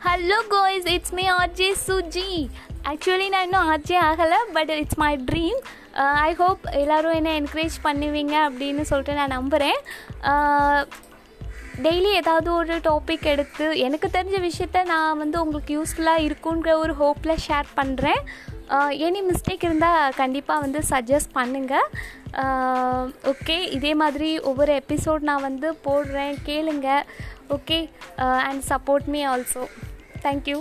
Hello guys it's me RJ Suji actually நான் இன்னும் RJ ஆகலை but it's my dream I hope எல்லோரும் என்ன என்கரேஜ் பண்ணுவீங்க அப்படின்னு சொல்லிட்டு நான் நம்புகிறேன் uh, டெய்லி ஏதாவது ஒரு டாபிக் எடுத்து எனக்கு தெரிஞ்ச விஷயத்த நான் வந்து உங்களுக்கு யூஸ்ஃபுல்லாக இருக்குங்கிற ஒரு ஹோப்பில் ஷேர் பண்ணுறேன் எனி மிஸ்டேக் இருந்தால் கண்டிப்பாக வந்து சஜஸ்ட் பண்ணுங்கள் ஓகே இதே மாதிரி ஒவ்வொரு எபிசோட் நான் வந்து போடுறேன் கேளுங்க. Okay and support me also thank you